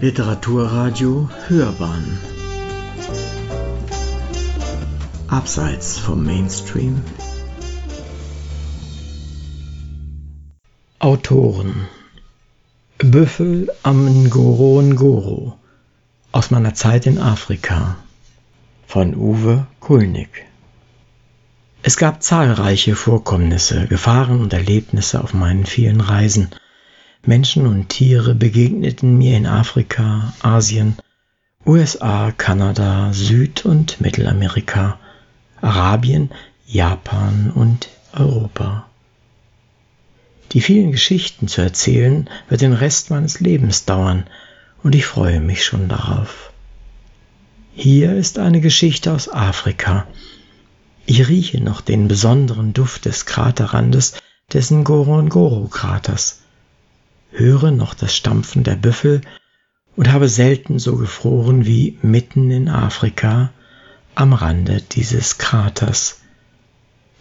Literaturradio Hörbahn. Abseits vom Mainstream. Autoren. Büffel am Ngoro Ngoro aus meiner Zeit in Afrika. Von Uwe Kulnig Es gab zahlreiche Vorkommnisse, Gefahren und Erlebnisse auf meinen vielen Reisen – Menschen und Tiere begegneten mir in Afrika, Asien, USA, Kanada, Süd- und Mittelamerika, Arabien, Japan und Europa. Die vielen Geschichten zu erzählen wird den Rest meines Lebens dauern, und ich freue mich schon darauf. Hier ist eine Geschichte aus Afrika. Ich rieche noch den besonderen Duft des Kraterrandes des Ngorongoro-Kraters höre noch das Stampfen der Büffel und habe selten so gefroren wie mitten in Afrika am Rande dieses Kraters,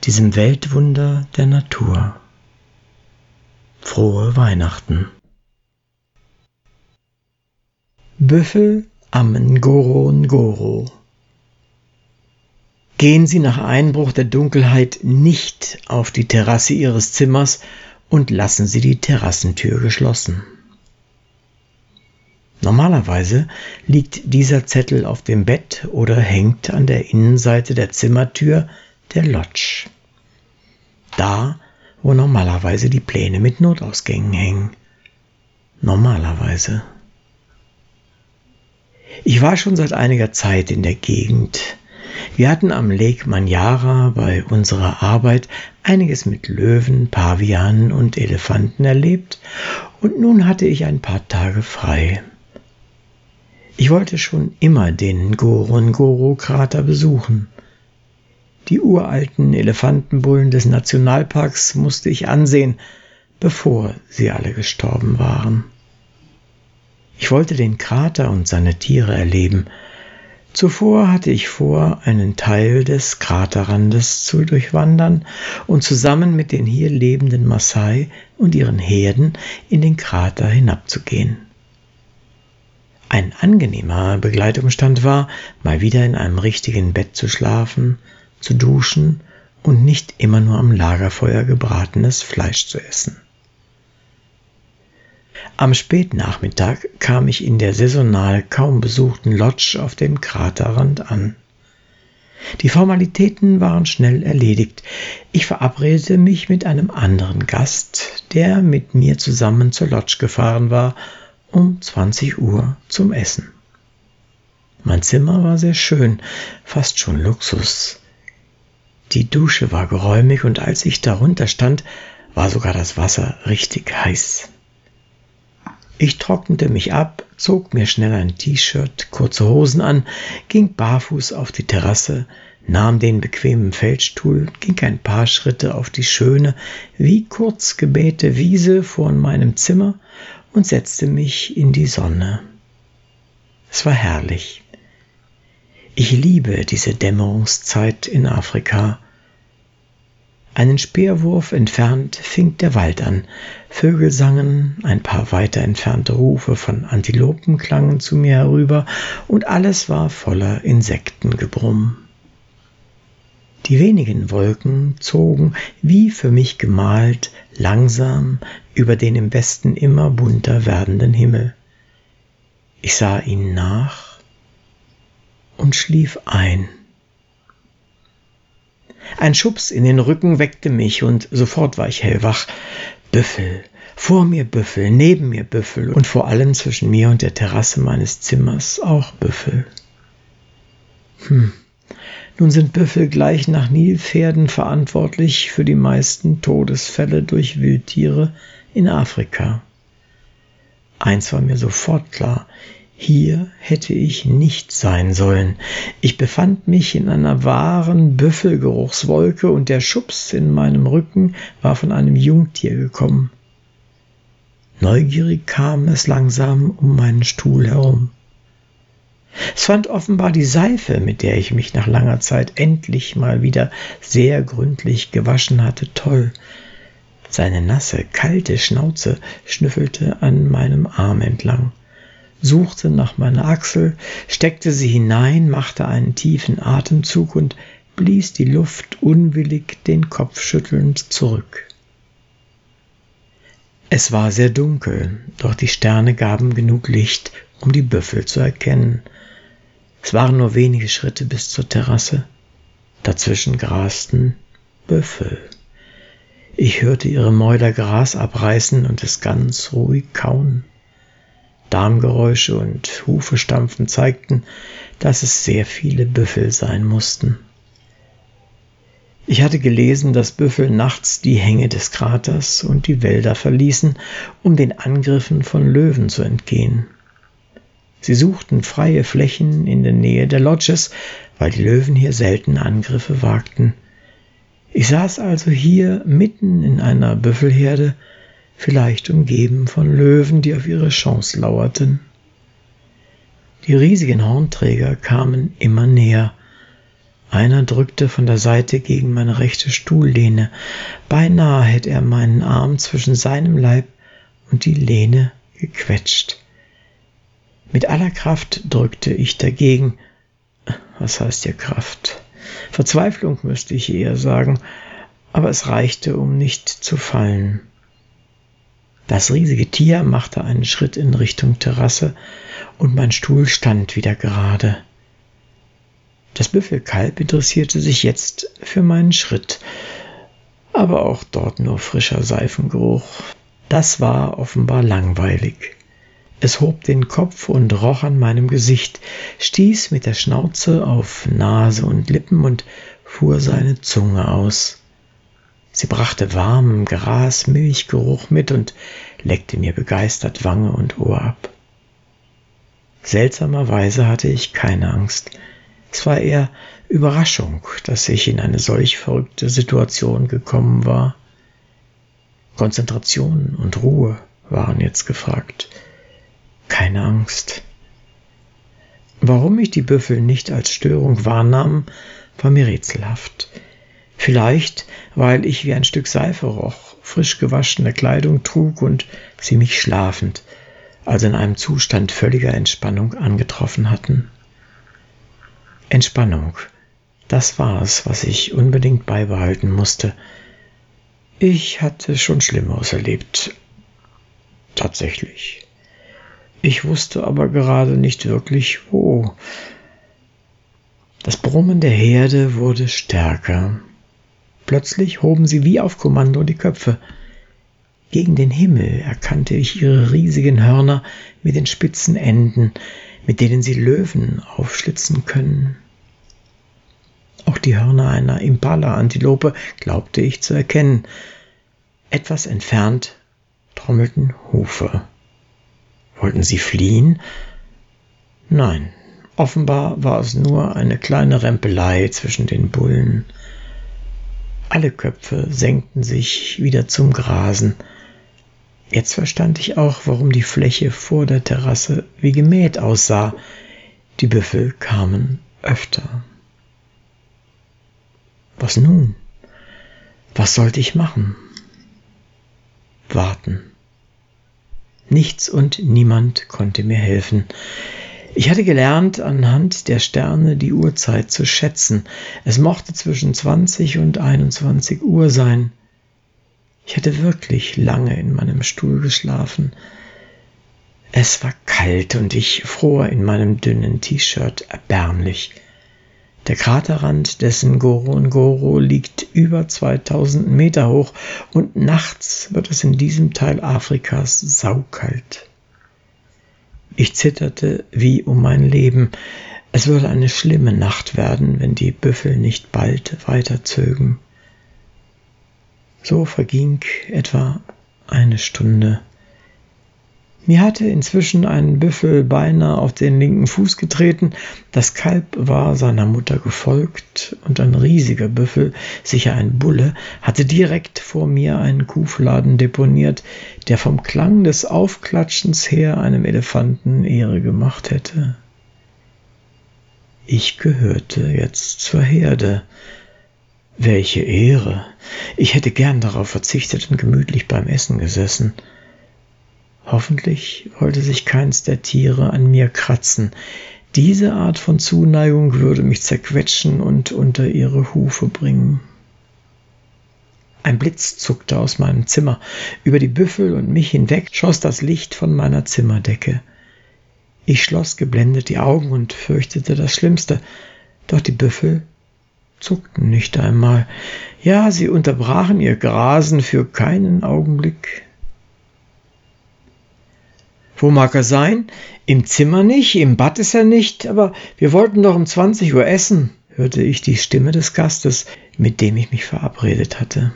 diesem Weltwunder der Natur. Frohe Weihnachten. Büffel am Ngoro Ngoro. Gehen Sie nach Einbruch der Dunkelheit nicht auf die Terrasse Ihres Zimmers und lassen Sie die Terrassentür geschlossen. Normalerweise liegt dieser Zettel auf dem Bett oder hängt an der Innenseite der Zimmertür der Lodge. Da, wo normalerweise die Pläne mit Notausgängen hängen. Normalerweise. Ich war schon seit einiger Zeit in der Gegend, wir hatten am Lake Manyara bei unserer Arbeit einiges mit Löwen, Pavianen und Elefanten erlebt und nun hatte ich ein paar Tage frei. Ich wollte schon immer den Ngorongoro-Krater besuchen. Die uralten Elefantenbullen des Nationalparks musste ich ansehen, bevor sie alle gestorben waren. Ich wollte den Krater und seine Tiere erleben, Zuvor hatte ich vor, einen Teil des Kraterrandes zu durchwandern und zusammen mit den hier lebenden Maasai und ihren Herden in den Krater hinabzugehen. Ein angenehmer Begleitumstand war, mal wieder in einem richtigen Bett zu schlafen, zu duschen und nicht immer nur am Lagerfeuer gebratenes Fleisch zu essen. Am Spätnachmittag kam ich in der saisonal kaum besuchten Lodge auf dem Kraterrand an. Die Formalitäten waren schnell erledigt. Ich verabredete mich mit einem anderen Gast, der mit mir zusammen zur Lodge gefahren war, um 20 Uhr zum Essen. Mein Zimmer war sehr schön, fast schon Luxus. Die Dusche war geräumig und als ich darunter stand, war sogar das Wasser richtig heiß. Ich trocknete mich ab, zog mir schnell ein T-Shirt, kurze Hosen an, ging barfuß auf die Terrasse, nahm den bequemen Feldstuhl, ging ein paar Schritte auf die schöne, wie kurz gebähte Wiese vor meinem Zimmer und setzte mich in die Sonne. Es war herrlich. Ich liebe diese Dämmerungszeit in Afrika. Einen Speerwurf entfernt fing der Wald an. Vögel sangen, ein paar weiter entfernte Rufe von Antilopen klangen zu mir herüber, und alles war voller Insektengebrumm. Die wenigen Wolken zogen, wie für mich gemalt, langsam über den im Westen immer bunter werdenden Himmel. Ich sah ihnen nach und schlief ein. Ein Schubs in den Rücken weckte mich und sofort war ich hellwach. Büffel, vor mir Büffel, neben mir Büffel und vor allem zwischen mir und der Terrasse meines Zimmers auch Büffel. Hm. Nun sind Büffel gleich nach Nilpferden verantwortlich für die meisten Todesfälle durch Wildtiere in Afrika. Eins war mir sofort klar, hier hätte ich nicht sein sollen. Ich befand mich in einer wahren Büffelgeruchswolke und der Schubs in meinem Rücken war von einem Jungtier gekommen. Neugierig kam es langsam um meinen Stuhl herum. Es fand offenbar die Seife, mit der ich mich nach langer Zeit endlich mal wieder sehr gründlich gewaschen hatte, toll. Seine nasse, kalte Schnauze schnüffelte an meinem Arm entlang. Suchte nach meiner Achsel, steckte sie hinein, machte einen tiefen Atemzug und blies die Luft unwillig den Kopf schüttelnd zurück. Es war sehr dunkel, doch die Sterne gaben genug Licht, um die Büffel zu erkennen. Es waren nur wenige Schritte bis zur Terrasse. Dazwischen grasten Büffel. Ich hörte ihre Mäuler Gras abreißen und es ganz ruhig kauen. Darmgeräusche und Hufestampfen zeigten, dass es sehr viele Büffel sein mussten. Ich hatte gelesen, dass Büffel nachts die Hänge des Kraters und die Wälder verließen, um den Angriffen von Löwen zu entgehen. Sie suchten freie Flächen in der Nähe der Lodges, weil die Löwen hier selten Angriffe wagten. Ich saß also hier mitten in einer Büffelherde, vielleicht umgeben von Löwen, die auf ihre Chance lauerten. Die riesigen Hornträger kamen immer näher. Einer drückte von der Seite gegen meine rechte Stuhllehne. Beinahe hätte er meinen Arm zwischen seinem Leib und die Lehne gequetscht. Mit aller Kraft drückte ich dagegen. Was heißt hier Kraft? Verzweiflung müsste ich eher sagen, aber es reichte, um nicht zu fallen. Das riesige Tier machte einen Schritt in Richtung Terrasse und mein Stuhl stand wieder gerade. Das Büffelkalb interessierte sich jetzt für meinen Schritt, aber auch dort nur frischer Seifengeruch. Das war offenbar langweilig. Es hob den Kopf und roch an meinem Gesicht, stieß mit der Schnauze auf Nase und Lippen und fuhr seine Zunge aus. Sie brachte warmen Gras, Milchgeruch mit und leckte mir begeistert Wange und Ohr ab. Seltsamerweise hatte ich keine Angst. Es war eher Überraschung, dass ich in eine solch verrückte Situation gekommen war. Konzentration und Ruhe waren jetzt gefragt. Keine Angst. Warum ich die Büffel nicht als Störung wahrnahm, war mir rätselhaft. Vielleicht, weil ich wie ein Stück Seife roch, frisch gewaschene Kleidung trug und sie mich schlafend, also in einem Zustand völliger Entspannung angetroffen hatten. Entspannung, das war es, was ich unbedingt beibehalten musste. Ich hatte schon Schlimmeres erlebt. Tatsächlich. Ich wusste aber gerade nicht wirklich wo. Das Brummen der Herde wurde stärker. Plötzlich hoben sie wie auf Kommando die Köpfe. Gegen den Himmel erkannte ich ihre riesigen Hörner mit den spitzen Enden, mit denen sie Löwen aufschlitzen können. Auch die Hörner einer Impala-Antilope glaubte ich zu erkennen. Etwas entfernt trommelten Hufe. Wollten sie fliehen? Nein, offenbar war es nur eine kleine Rempelei zwischen den Bullen. Alle Köpfe senkten sich wieder zum Grasen. Jetzt verstand ich auch, warum die Fläche vor der Terrasse wie gemäht aussah. Die Büffel kamen öfter. Was nun? Was sollte ich machen? Warten. Nichts und niemand konnte mir helfen. Ich hatte gelernt, anhand der Sterne die Uhrzeit zu schätzen. Es mochte zwischen 20 und 21 Uhr sein. Ich hatte wirklich lange in meinem Stuhl geschlafen. Es war kalt und ich fror in meinem dünnen T-Shirt erbärmlich. Der Kraterrand des Ngorongoro liegt über 2000 Meter hoch und nachts wird es in diesem Teil Afrikas saukalt. Ich zitterte wie um mein Leben. Es würde eine schlimme Nacht werden, wenn die Büffel nicht bald weiterzögen. So verging etwa eine Stunde. Mir hatte inzwischen ein Büffel beinahe auf den linken Fuß getreten, das Kalb war seiner Mutter gefolgt, und ein riesiger Büffel, sicher ein Bulle, hatte direkt vor mir einen Kuhfladen deponiert, der vom Klang des Aufklatschens her einem Elefanten Ehre gemacht hätte. Ich gehörte jetzt zur Herde. Welche Ehre. Ich hätte gern darauf verzichtet und gemütlich beim Essen gesessen. Hoffentlich wollte sich keins der Tiere an mir kratzen. Diese Art von Zuneigung würde mich zerquetschen und unter ihre Hufe bringen. Ein Blitz zuckte aus meinem Zimmer. Über die Büffel und mich hinweg schoss das Licht von meiner Zimmerdecke. Ich schloss geblendet die Augen und fürchtete das Schlimmste. Doch die Büffel zuckten nicht einmal. Ja, sie unterbrachen ihr Grasen für keinen Augenblick. Wo mag er sein? Im Zimmer nicht, im Bad ist er nicht, aber wir wollten doch um 20 Uhr essen, hörte ich die Stimme des Gastes, mit dem ich mich verabredet hatte.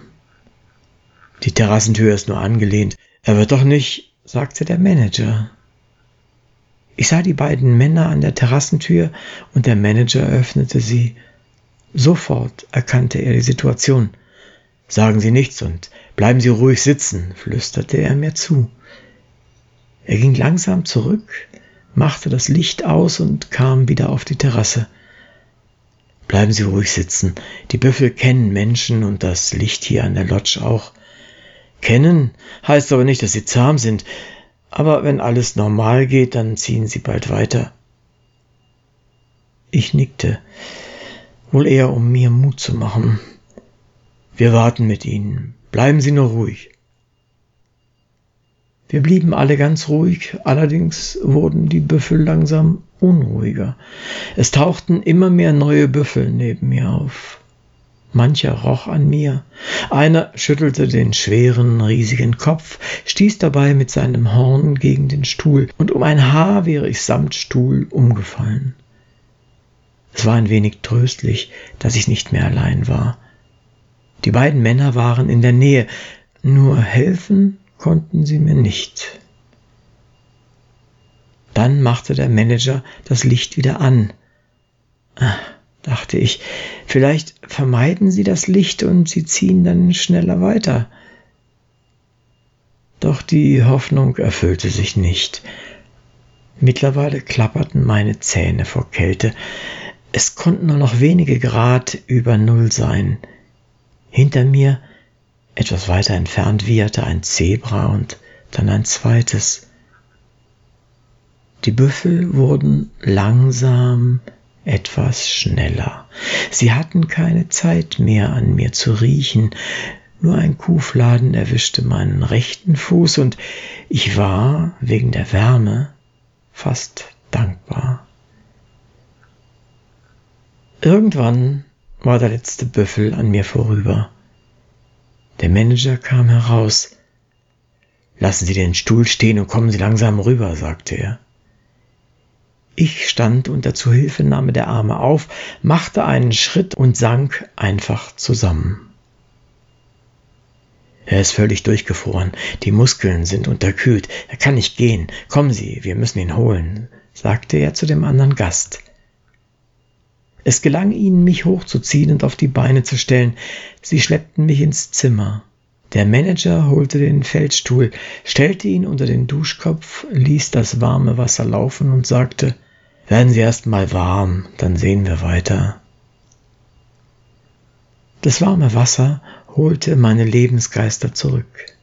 Die Terrassentür ist nur angelehnt. Er wird doch nicht, sagte der Manager. Ich sah die beiden Männer an der Terrassentür und der Manager öffnete sie. Sofort erkannte er die Situation. Sagen Sie nichts und bleiben Sie ruhig sitzen, flüsterte er mir zu. Er ging langsam zurück, machte das Licht aus und kam wieder auf die Terrasse. Bleiben Sie ruhig sitzen. Die Büffel kennen Menschen und das Licht hier an der Lodge auch. Kennen heißt aber nicht, dass sie zahm sind. Aber wenn alles normal geht, dann ziehen sie bald weiter. Ich nickte, wohl eher um mir Mut zu machen. Wir warten mit Ihnen. Bleiben Sie nur ruhig. Wir blieben alle ganz ruhig, allerdings wurden die Büffel langsam unruhiger. Es tauchten immer mehr neue Büffel neben mir auf. Mancher roch an mir. Einer schüttelte den schweren, riesigen Kopf, stieß dabei mit seinem Horn gegen den Stuhl, und um ein Haar wäre ich samt Stuhl umgefallen. Es war ein wenig tröstlich, dass ich nicht mehr allein war. Die beiden Männer waren in der Nähe, nur helfen konnten sie mir nicht. Dann machte der Manager das Licht wieder an. Ah, dachte ich, vielleicht vermeiden sie das Licht und sie ziehen dann schneller weiter. Doch die Hoffnung erfüllte sich nicht. Mittlerweile klapperten meine Zähne vor Kälte. Es konnten nur noch wenige Grad über Null sein. Hinter mir etwas weiter entfernt wieherte ein Zebra und dann ein zweites. Die Büffel wurden langsam etwas schneller. Sie hatten keine Zeit mehr an mir zu riechen, nur ein Kuhfladen erwischte meinen rechten Fuß und ich war wegen der Wärme fast dankbar. Irgendwann war der letzte Büffel an mir vorüber. Der Manager kam heraus. Lassen Sie den Stuhl stehen und kommen Sie langsam rüber, sagte er. Ich stand unter Zuhilfenahme der Arme auf, machte einen Schritt und sank einfach zusammen. Er ist völlig durchgefroren, die Muskeln sind unterkühlt, er kann nicht gehen. Kommen Sie, wir müssen ihn holen, sagte er zu dem anderen Gast. Es gelang ihnen, mich hochzuziehen und auf die Beine zu stellen. Sie schleppten mich ins Zimmer. Der Manager holte den Feldstuhl, stellte ihn unter den Duschkopf, ließ das warme Wasser laufen und sagte, werden Sie erst mal warm, dann sehen wir weiter. Das warme Wasser holte meine Lebensgeister zurück.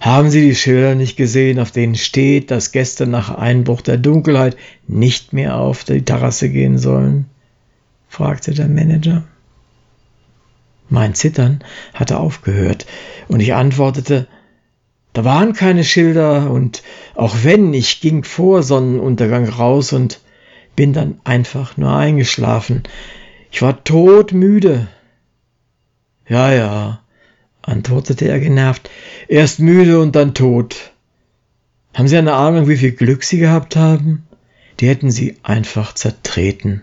Haben Sie die Schilder nicht gesehen, auf denen steht, dass Gäste nach Einbruch der Dunkelheit nicht mehr auf die Terrasse gehen sollen? fragte der Manager. Mein Zittern hatte aufgehört, und ich antwortete, da waren keine Schilder, und auch wenn, ich ging vor Sonnenuntergang raus und bin dann einfach nur eingeschlafen. Ich war todmüde. Ja, ja, antwortete er genervt. Erst müde und dann tot. Haben Sie eine Ahnung, wie viel Glück Sie gehabt haben? Die hätten Sie einfach zertreten.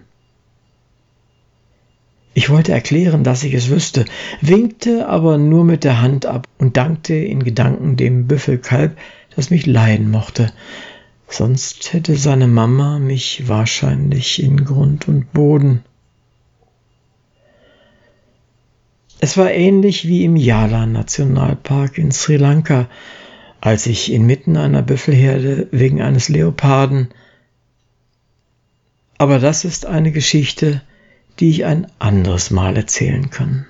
Ich wollte erklären, dass ich es wüsste, winkte aber nur mit der Hand ab und dankte in Gedanken dem Büffelkalb, das mich leiden mochte. Sonst hätte seine Mama mich wahrscheinlich in Grund und Boden Es war ähnlich wie im Yala Nationalpark in Sri Lanka, als ich inmitten einer Büffelherde wegen eines Leoparden. Aber das ist eine Geschichte, die ich ein anderes Mal erzählen kann.